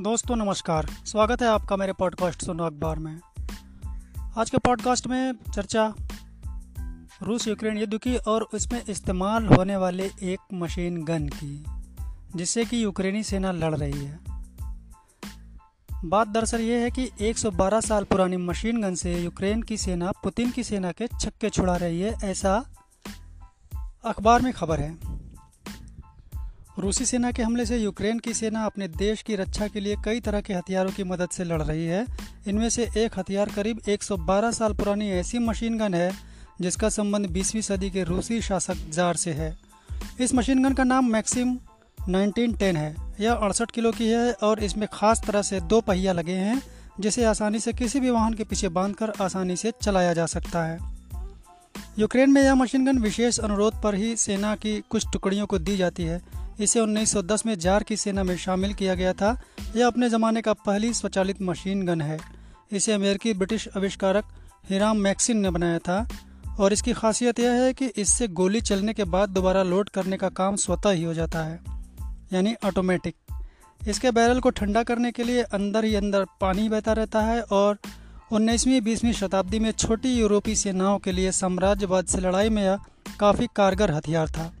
दोस्तों, नमस्कार। स्वागत है आपका मेरे पॉडकास्ट सुनो अखबार में। आज के पॉडकास्ट में चर्चा रूस यूक्रेन युद्ध की और उसमें इस्तेमाल होने वाले एक मशीन गन की, जिससे कि यूक्रेनी सेना लड़ रही है। बात दरअसल ये है कि 112 साल पुरानी मशीन गन से यूक्रेन की सेना, पुतिन की सेना के छक्के छुड़ा रही है, ऐसा अखबार में खबर है। रूसी सेना के हमले से यूक्रेन की सेना अपने देश की रक्षा के लिए कई तरह के हथियारों की मदद से लड़ रही है। इनमें से एक हथियार करीब 112 साल पुरानी ऐसी मशीन गन है, जिसका संबंध 20वीं सदी के रूसी शासक जार से है। इस मशीन गन का नाम मैक्सिम 1910 है। यह अड़सठ किलो की है और इसमें खास तरह से दो पहिया लगे हैं, जिसे आसानी से किसी भी वाहन के पीछे बांधकर आसानी से चलाया जा सकता है। यूक्रेन में यह मशीन गन विशेष अनुरोध पर ही सेना की कुछ टुकड़ियों को दी जाती है इसे 1910 में जार की सेना में शामिल किया गया था। यह अपने ज़माने का पहली स्वचालित मशीन गन है। इसे अमेरिकी ब्रिटिश आविष्कारक हिराम मैक्सिन ने बनाया था और इसकी खासियत यह है कि इससे गोली चलने के बाद दोबारा लोड करने का काम स्वतः ही हो जाता है, यानी ऑटोमेटिक इसके बैरल को ठंडा करने के लिए अंदर ही अंदर पानी बहता रहता है और 19वीं 20वीं शताब्दी में छोटी यूरोपीय सेनाओं के लिए साम्राज्यवाद से लड़ाई में यह काफ़ी कारगर हथियार था।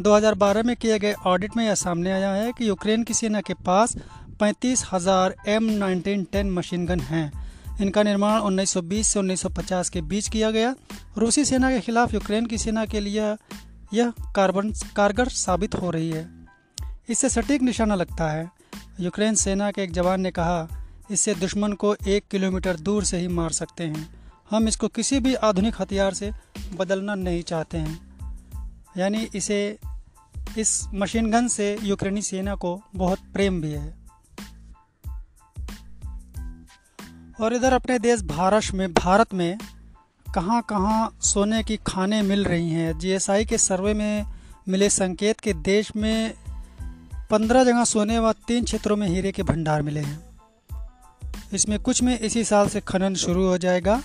2012 में किए गए ऑडिट में यह सामने आया है कि यूक्रेन की सेना के पास पैंतीस हज़ार M nineteen ten machine gun हैं। इनका निर्माण 1920 से 1950 के बीच किया गया। रूसी सेना के खिलाफ यूक्रेन की सेना के लिए यह कार्बन, कारगर साबित हो रही है। इससे सटीक निशाना लगता है। यूक्रेन सेना के एक जवान ने कहा, इससे दुश्मन को एक किलोमीटर दूर से ही मार सकते हैं। हम इसको किसी भी आधुनिक हथियार से बदलना नहीं चाहते हैं। यानी इसे इस मशीन गन से यूक्रेनी सेना को बहुत प्रेम भी है। और इधर अपने देश भारत में भारत में कहाँ कहाँ सोने की खाने मिल रही हैं? जीएसआई के सर्वे में मिले संकेत के देश में पंद्रह जगह सोने व तीन क्षेत्रों में हीरे के भंडार मिले हैं। इसमें कुछ में इसी साल से खनन शुरू हो जाएगा।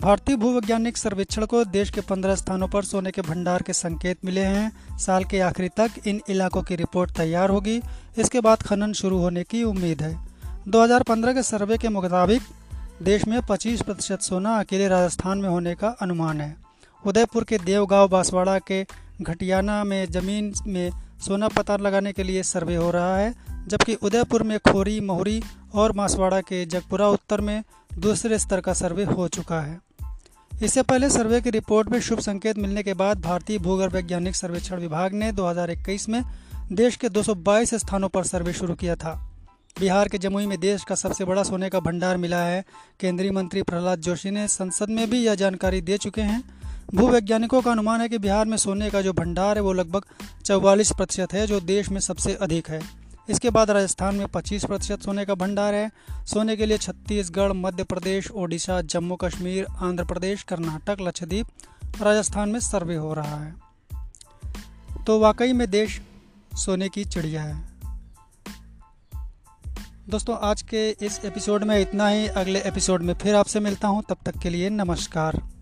भारतीय भूवैज्ञानिक सर्वेक्षण को देश के पंद्रह स्थानों पर सोने के भंडार के संकेत मिले हैं। साल के आखिरी तक इन इलाकों की रिपोर्ट तैयार होगी। इसके बाद खनन शुरू होने की उम्मीद है। 2015 के सर्वे के मुताबिक देश में 25 प्रतिशत सोना अकेले राजस्थान में होने का अनुमान है। उदयपुर के देवगांव, बांसवाड़ा के घटियाना में ज़मीन में सोना पता लगाने के लिए सर्वे हो रहा है, जबकि उदयपुर में खोरी, मोहरी और बांसवाड़ा के जगपुरा उत्तर में दूसरे स्तर का सर्वे हो चुका है। इससे पहले सर्वे की रिपोर्ट में शुभ संकेत मिलने के बाद भारतीय भूगर्भ वैज्ञानिक सर्वेक्षण विभाग ने 2021 में देश के 222 स्थानों पर सर्वे शुरू किया था। बिहार के जमुई में देश का सबसे बड़ा सोने का भंडार मिला है। केंद्रीय मंत्री प्रहलाद जोशी ने संसद में भी यह जानकारी दे चुके हैं। भूवैज्ञानिकों का अनुमान है कि बिहार में सोने का जो भंडार है, वो लगभग चौवालीस प्रतिशत है, जो देश में सबसे अधिक है। इसके बाद राजस्थान में 25 प्रतिशत सोने का भंडार है। सोने के लिए छत्तीसगढ़, मध्य प्रदेश, ओडिशा, जम्मू कश्मीर, आंध्र प्रदेश, कर्नाटक, लक्षद्वीप, राजस्थान में सर्वे हो रहा है। तो वाकई में देश सोने की चिड़िया है। दोस्तों, आज के इस एपिसोड में इतना ही। अगले एपिसोड में फिर आपसे मिलता हूँ। तब तक के लिए नमस्कार।